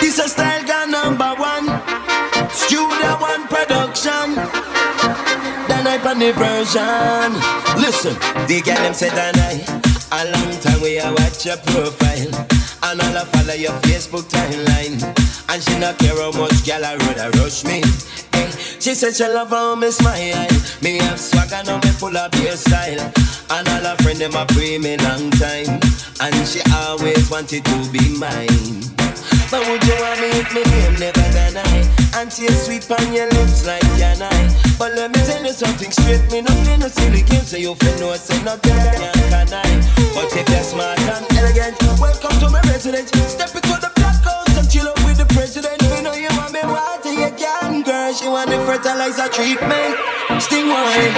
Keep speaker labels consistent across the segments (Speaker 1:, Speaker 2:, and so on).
Speaker 1: This a style gun number one. Studio one production. Then I pan the version. Listen, the girl them said that I a long time we a watch your profile. And all I follow your Facebook timeline. And she not care how much gal I rather rush me. She said she love how me smile. Me have swagger now me full of your style. And all her friend them a pray me long time. And she always wanted to be mine. But would you want me if me name never gonna And taste sweet on your lips like your night But let me tell you something straight Me no play no silly games So you feel no say no girl can't canine But if you're smart and elegant Welcome to my residence Step into the black house And chill out with the president Me know you want me water She want the fertilizer treatment. Sting wine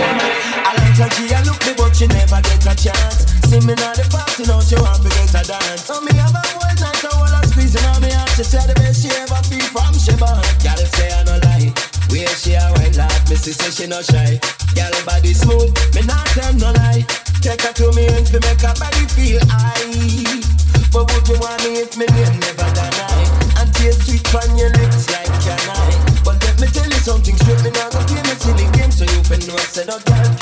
Speaker 1: I like how she a look me But she never get a chance. See me now the party Now she want me get a dance. So me have a whole night So all I squeezing on me out She say the best she ever feel from she born Girl say I no lie. Where she a wine like Me see say she no shy. Girl body smooth Me not tell no lie. Take her to me and to make her body feel high. But would you want me if me name never deny And taste sweet on your something not go play no silly game So you can know say no girl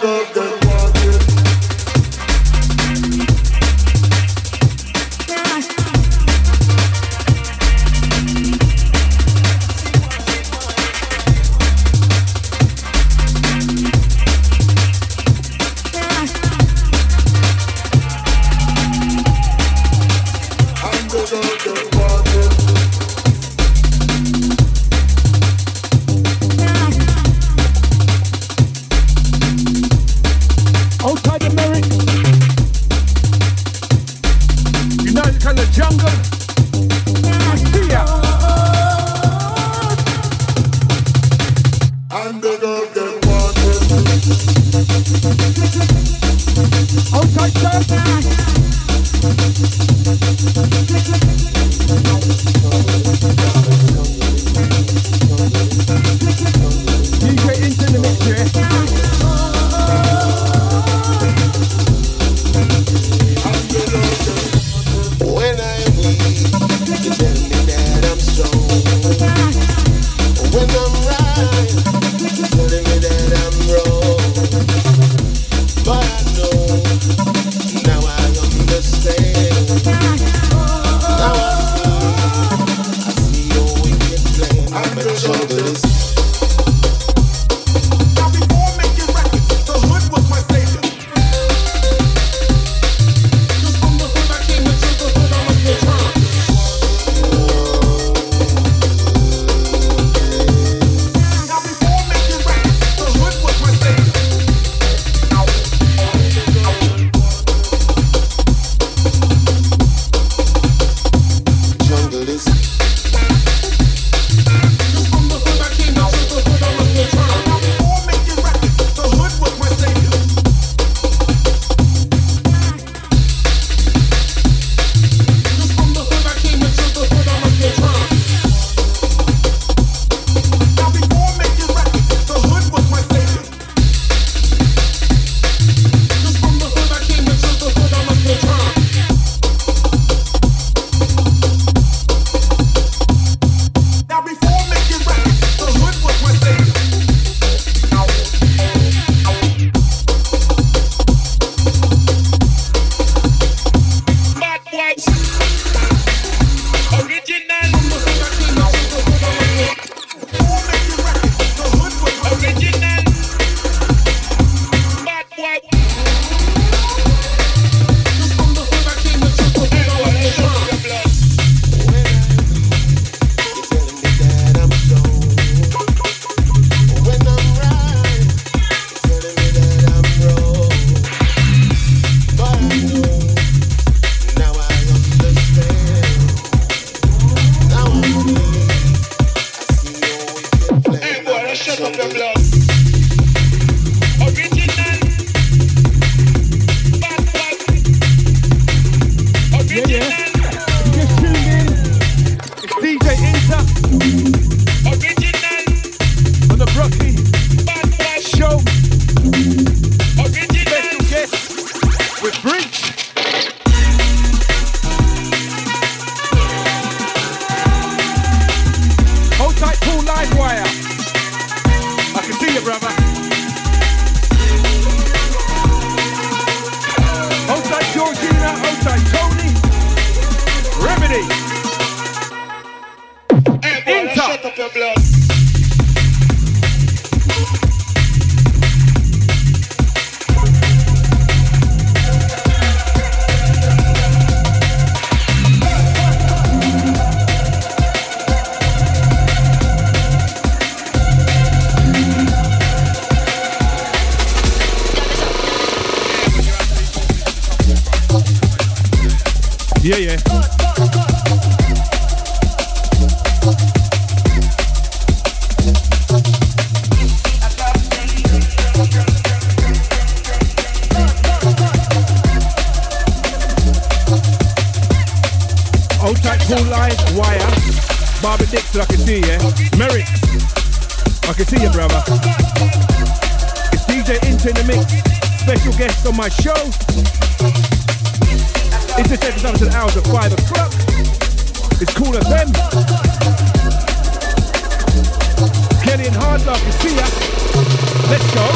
Speaker 1: the
Speaker 2: yeah. Cool live wire. Barbara Dixon, I can see you. Merrick, I can see you, brother. It's DJ Inter in the mix. Special guest on my show. It's just taking us to the hours at 5 o'clock. It's Kool FM. Kelly and Hardlock, I can see ya. Let's go.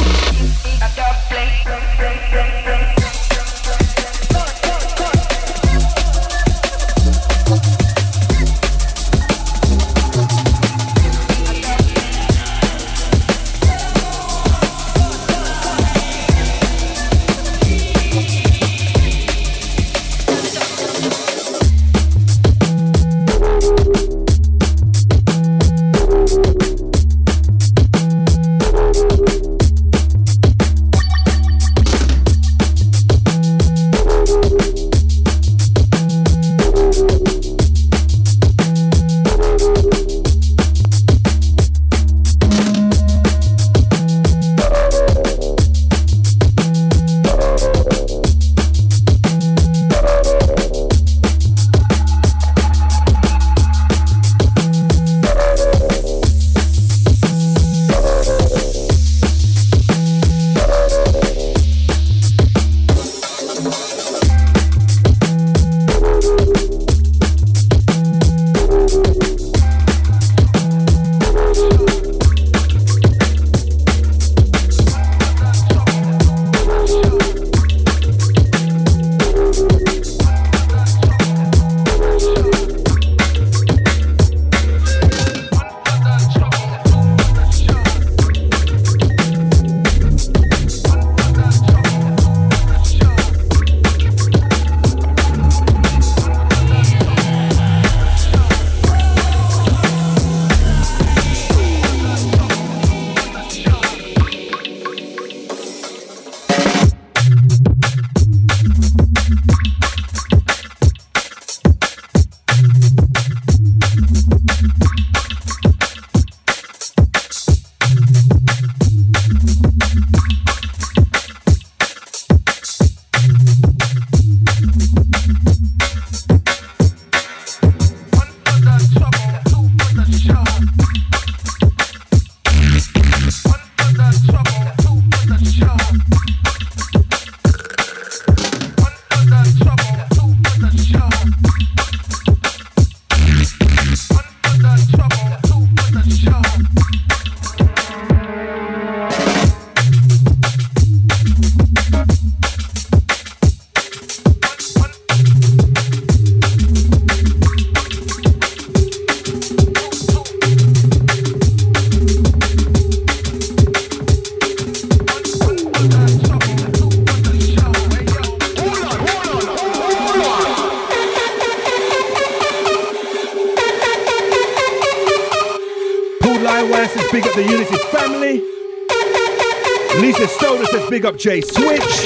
Speaker 2: Lisa Soda says big up Jay Switch.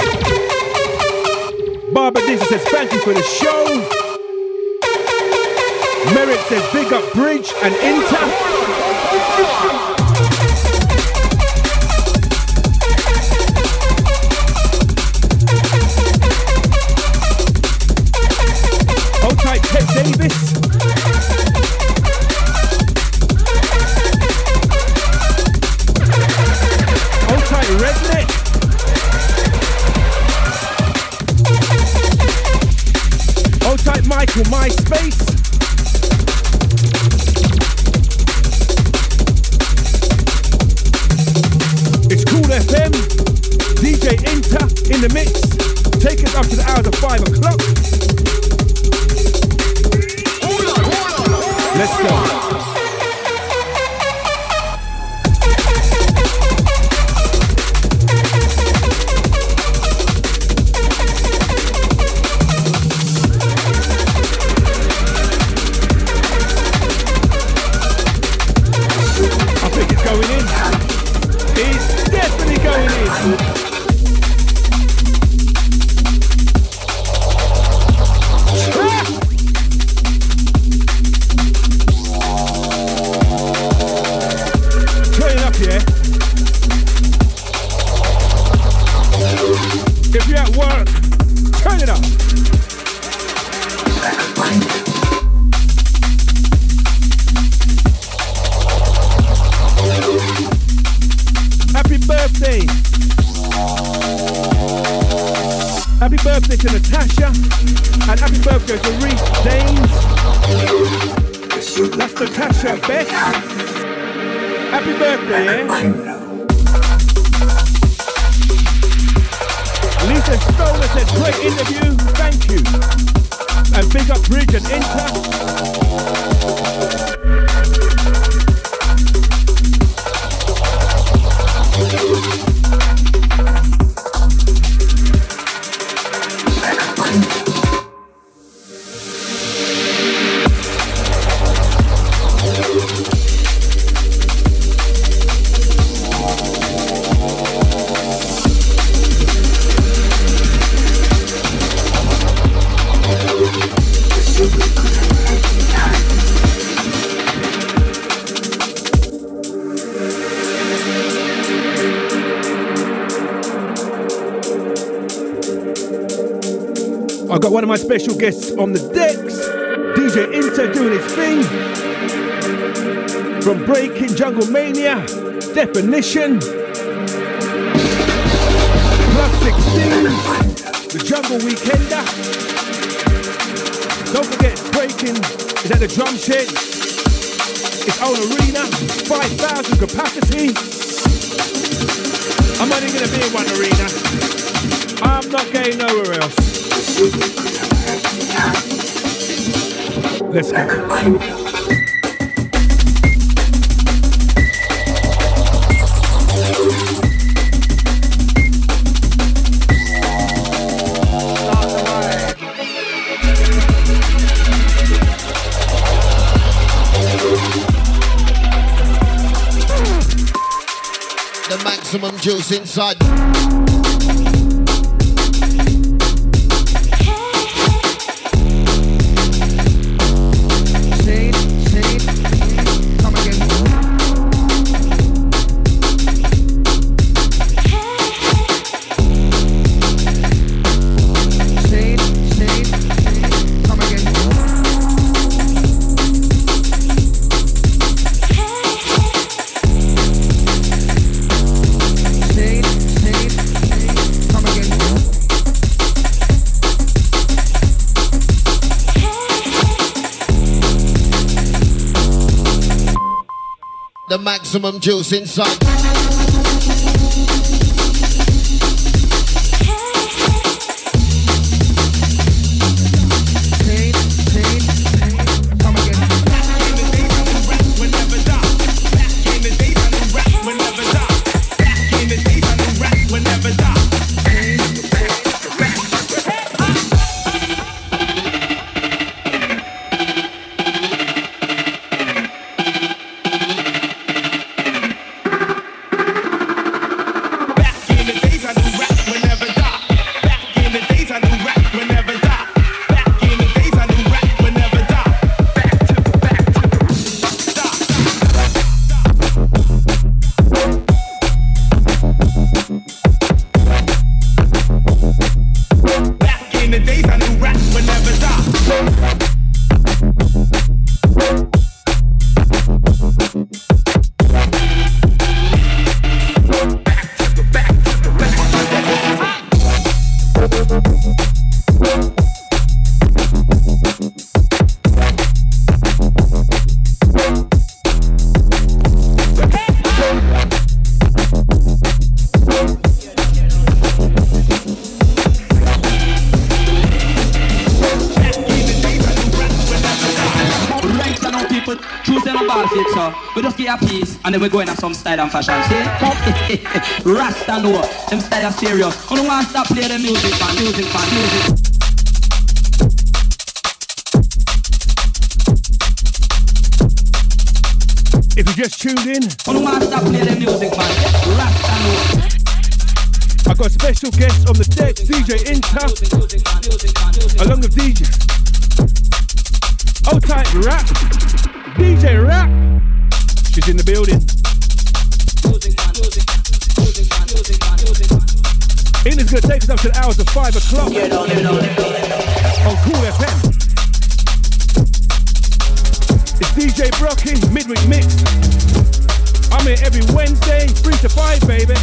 Speaker 2: Barbara Dixon says thank you for the show. Merrick says big up Bridge and Inter. My special guests on the decks, DJ Inter doing his thing. From Breaking Jungle Mania, Definition, Plus 16, the Jungle Weekender. Don't forget, Breaking is at the drum shed. Its own arena, 5,000 capacity. I'm only gonna be in one arena. I'm not going nowhere else. Let's go.
Speaker 3: The maximum juice inside. Maximum juice inside.
Speaker 4: And fake so We just get a piece and then we're going at some style and fashion. See? Rasta know, them style are serious. I don't want to stop playing the music, man, music, man, music.
Speaker 2: If you just tuned in,
Speaker 4: I don't want to stop playing the music, man. Rasta know.
Speaker 2: I got special guests on the deck, DJ Inter, along with DJ. Old tight rap, DJ Rap. She's in the building.
Speaker 5: England's gonna take us up to the hours of 5 o'clock on Kool FM. It's DJ Brockie, midweek mix. I'm here every Wednesday, 3 to 5, baby.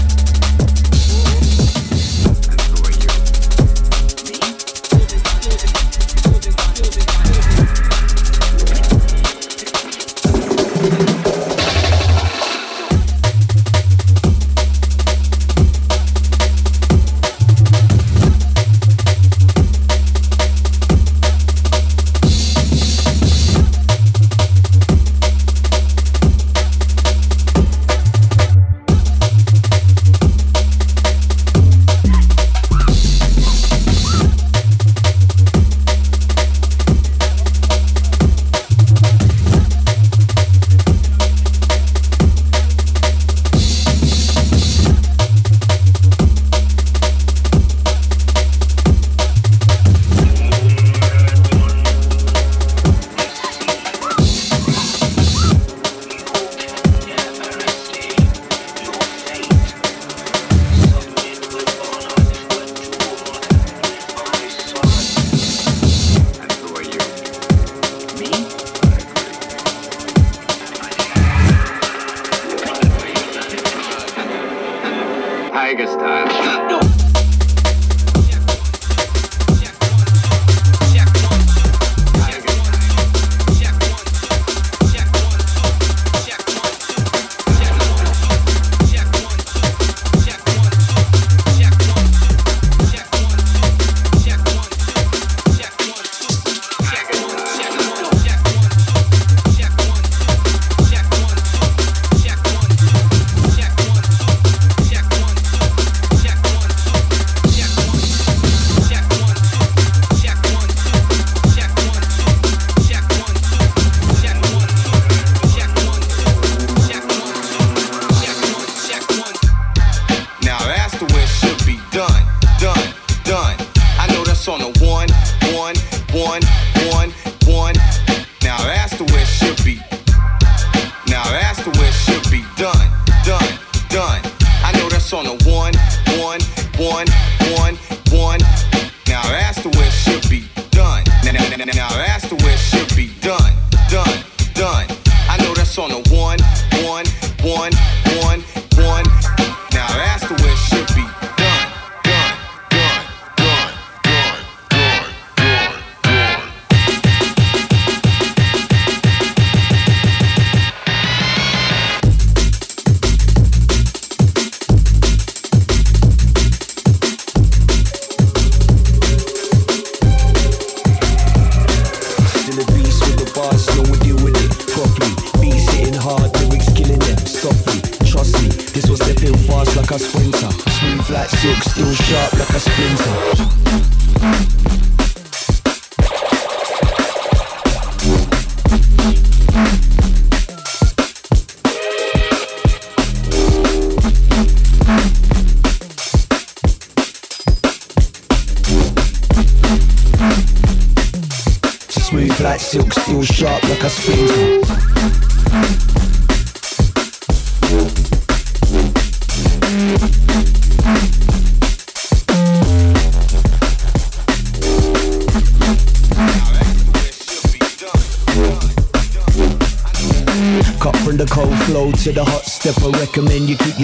Speaker 6: Like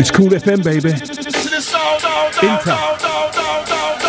Speaker 2: It's Kool FM, baby. Inter.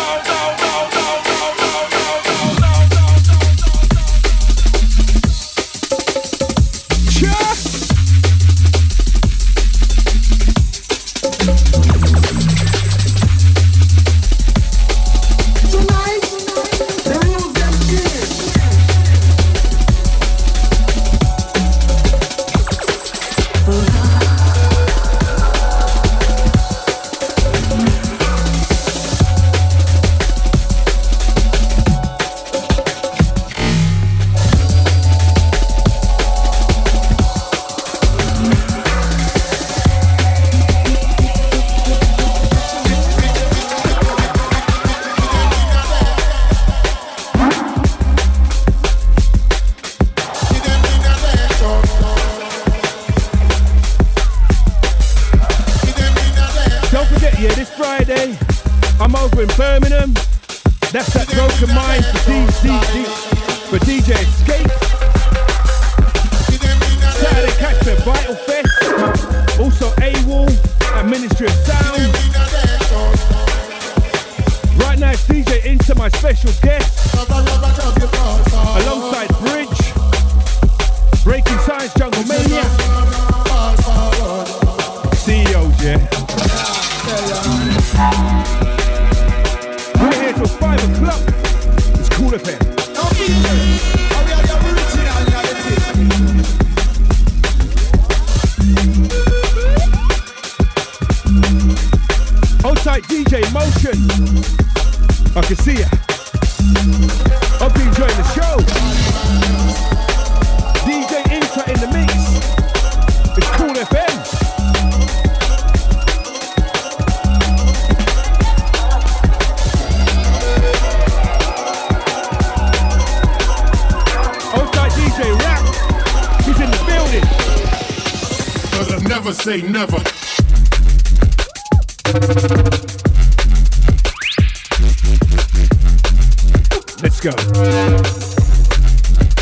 Speaker 2: disco.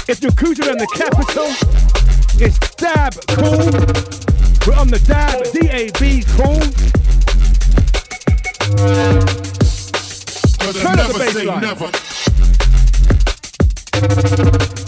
Speaker 2: It's Nakuta and the capital. It's Dab Kool. We're
Speaker 7: on the Dab, D-A-B Kool. Turn up the
Speaker 8: bass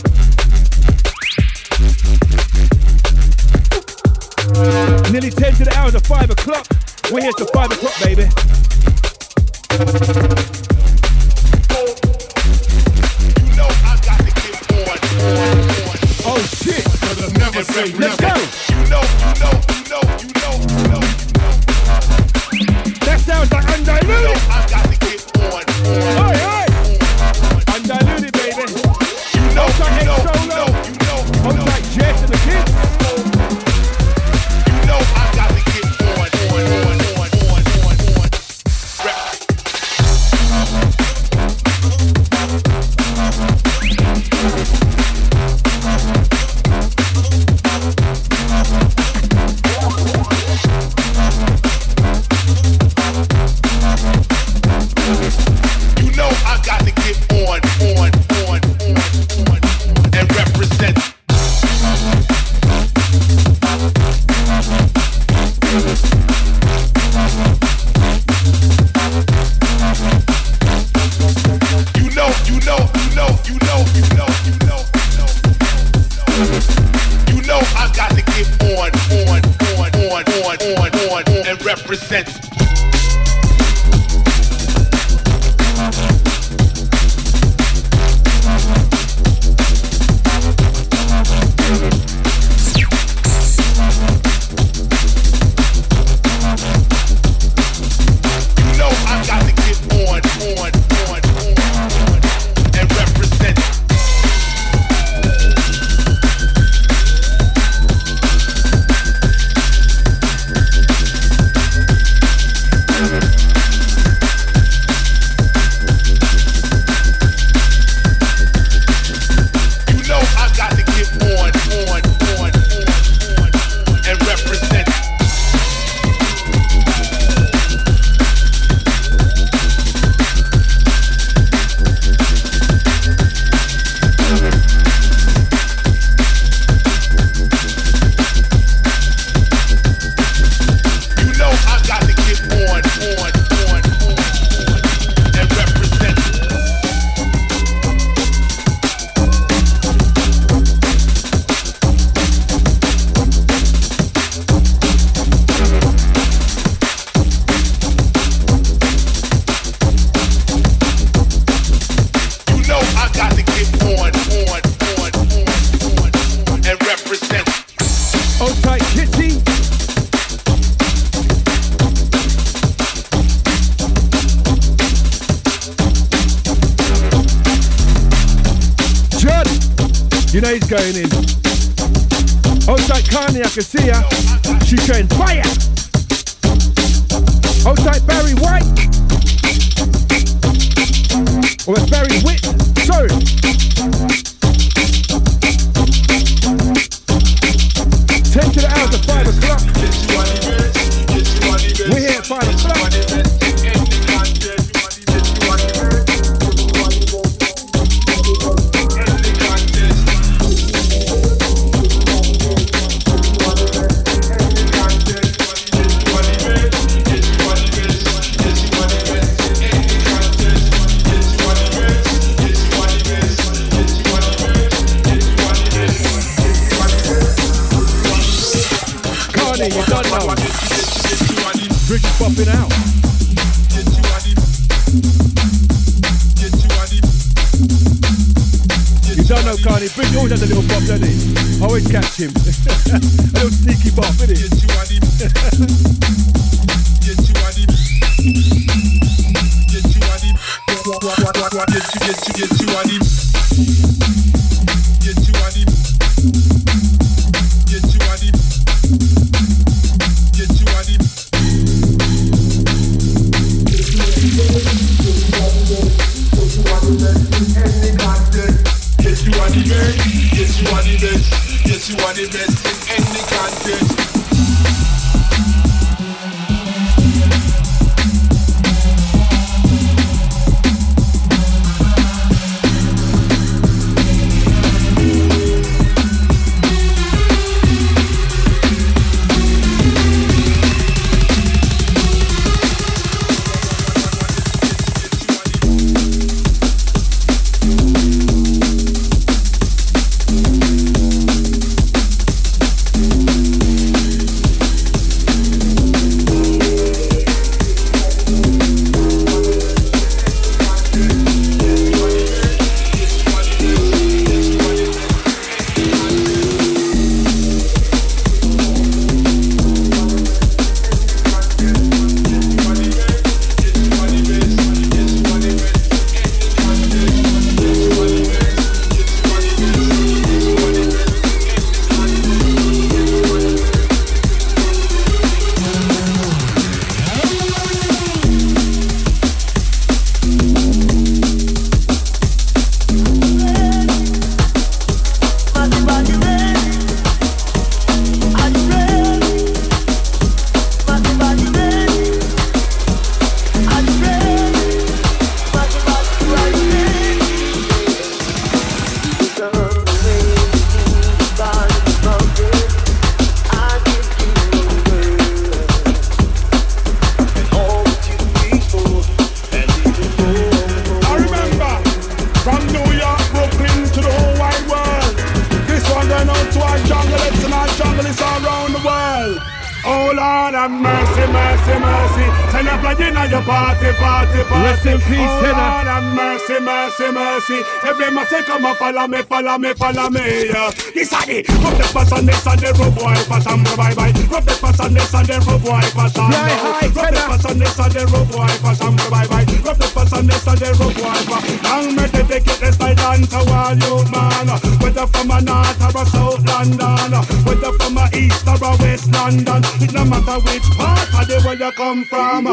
Speaker 8: follow me, follow me. Yeah. This are the rub the pass on this and the rub boy pass and bye bye. Rub the pass on this and the rub boy pass and
Speaker 2: Fly high,
Speaker 8: Rub the pass on this and the rub boy pass and bye bye. Rub the pass on this and the rub boy pass. Long me dedicate this I dance to all youth man. Whether from a north or a south London, whether from a east or a west London, it no matter which part of the world you come from.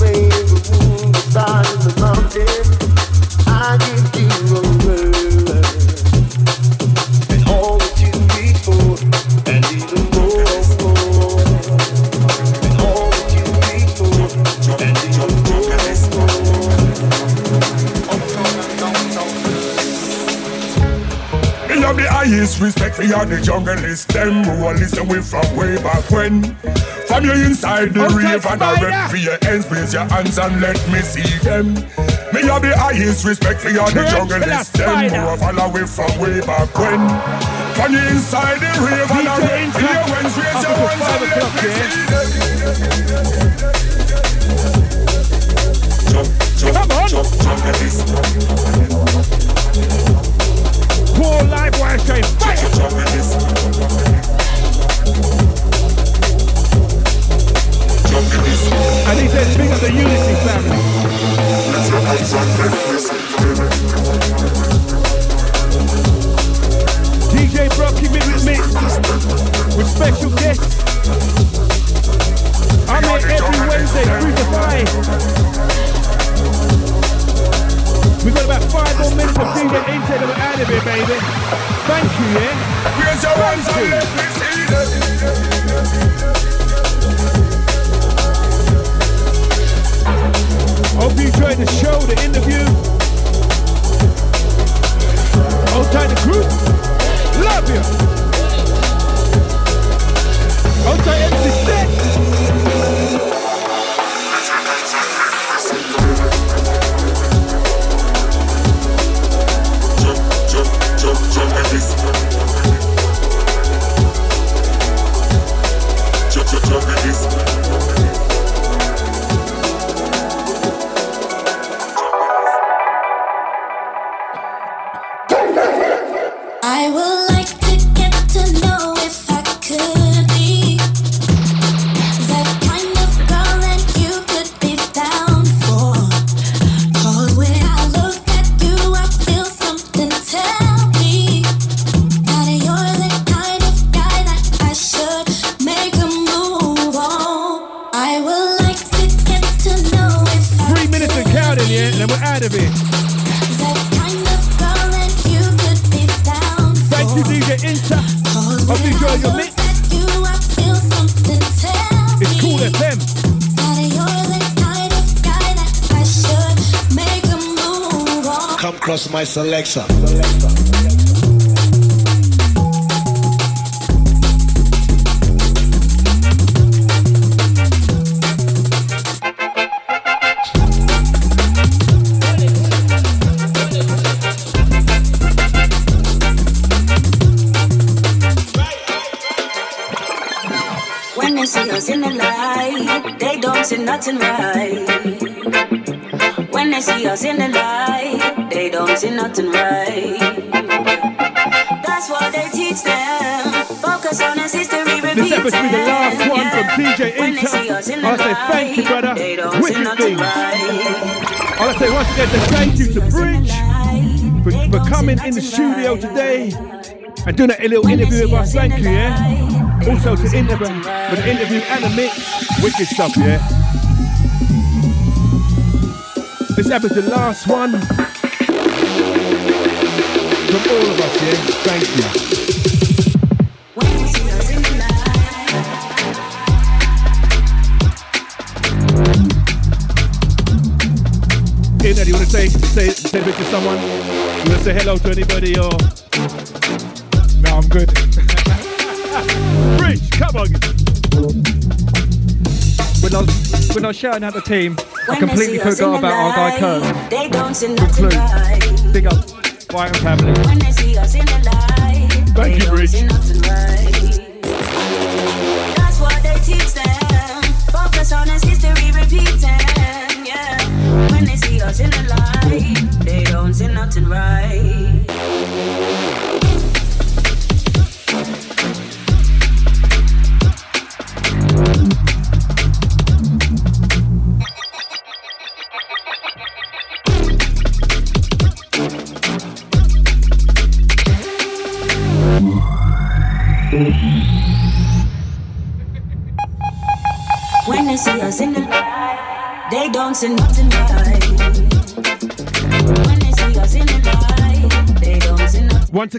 Speaker 8: Me have the highest respect for you, the junglist them who are listen with from way back when. From you inside the
Speaker 2: Okay,
Speaker 8: rave and I rep for your hands, raise your hands and let me see them. Me have the highest respect for you, the junglist them who are follow with from way back when. From you inside the rave and I
Speaker 2: DJ
Speaker 8: rep for your
Speaker 2: Impact.
Speaker 8: raise your
Speaker 2: until
Speaker 8: hands and let me
Speaker 2: yeah.
Speaker 8: see them.
Speaker 2: Come on. Poor live wire train. Fire. And
Speaker 9: I would
Speaker 3: selection.
Speaker 10: When they see us in the light, they don't see nothing right. When they see us in the light, they don't see nothing right. That's what they teach them. Focus on his history, repeat
Speaker 2: This episode be the last one from DJ
Speaker 10: When they see us in
Speaker 2: Inter. I say thank you, brother.
Speaker 10: They don't see
Speaker 2: Wicked
Speaker 10: nothing
Speaker 2: things.
Speaker 10: right.
Speaker 2: I say once again, thank you to Bridge for, for coming in the studio today and doing that little interview with us. Thank you, yeah. Also to interview for the interview and the mix. Wicked stuff, yeah. This episode, the last one from all of us, yeah. Thank you. Ina, do you want to say say say bit to someone? You want to say hello to anybody or?
Speaker 11: No, I'm good.
Speaker 2: Bridge, come on.
Speaker 11: When I was, when I was shouting out the team, I
Speaker 10: When
Speaker 11: completely
Speaker 10: they see us
Speaker 11: forgot about our guy Kurt.
Speaker 10: They don't see nothing
Speaker 11: Big up, Brighton family.
Speaker 10: When they see us in the light,
Speaker 2: Thank you,
Speaker 10: don't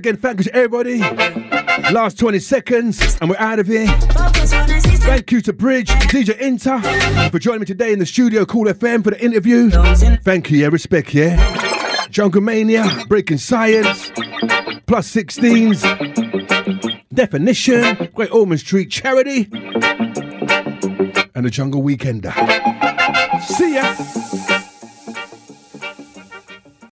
Speaker 2: again, thank you to everybody. Last 20 seconds, and we're out of here. Thank you to Bridge, DJ Inter, for joining me today in the studio, Kool FM, for the interview. Thank you, yeah, respect, yeah. Jungle Mania, Breaking Science, Plus 16s, Definition, Great Ormond Street Charity, and the Jungle Weekender. See ya.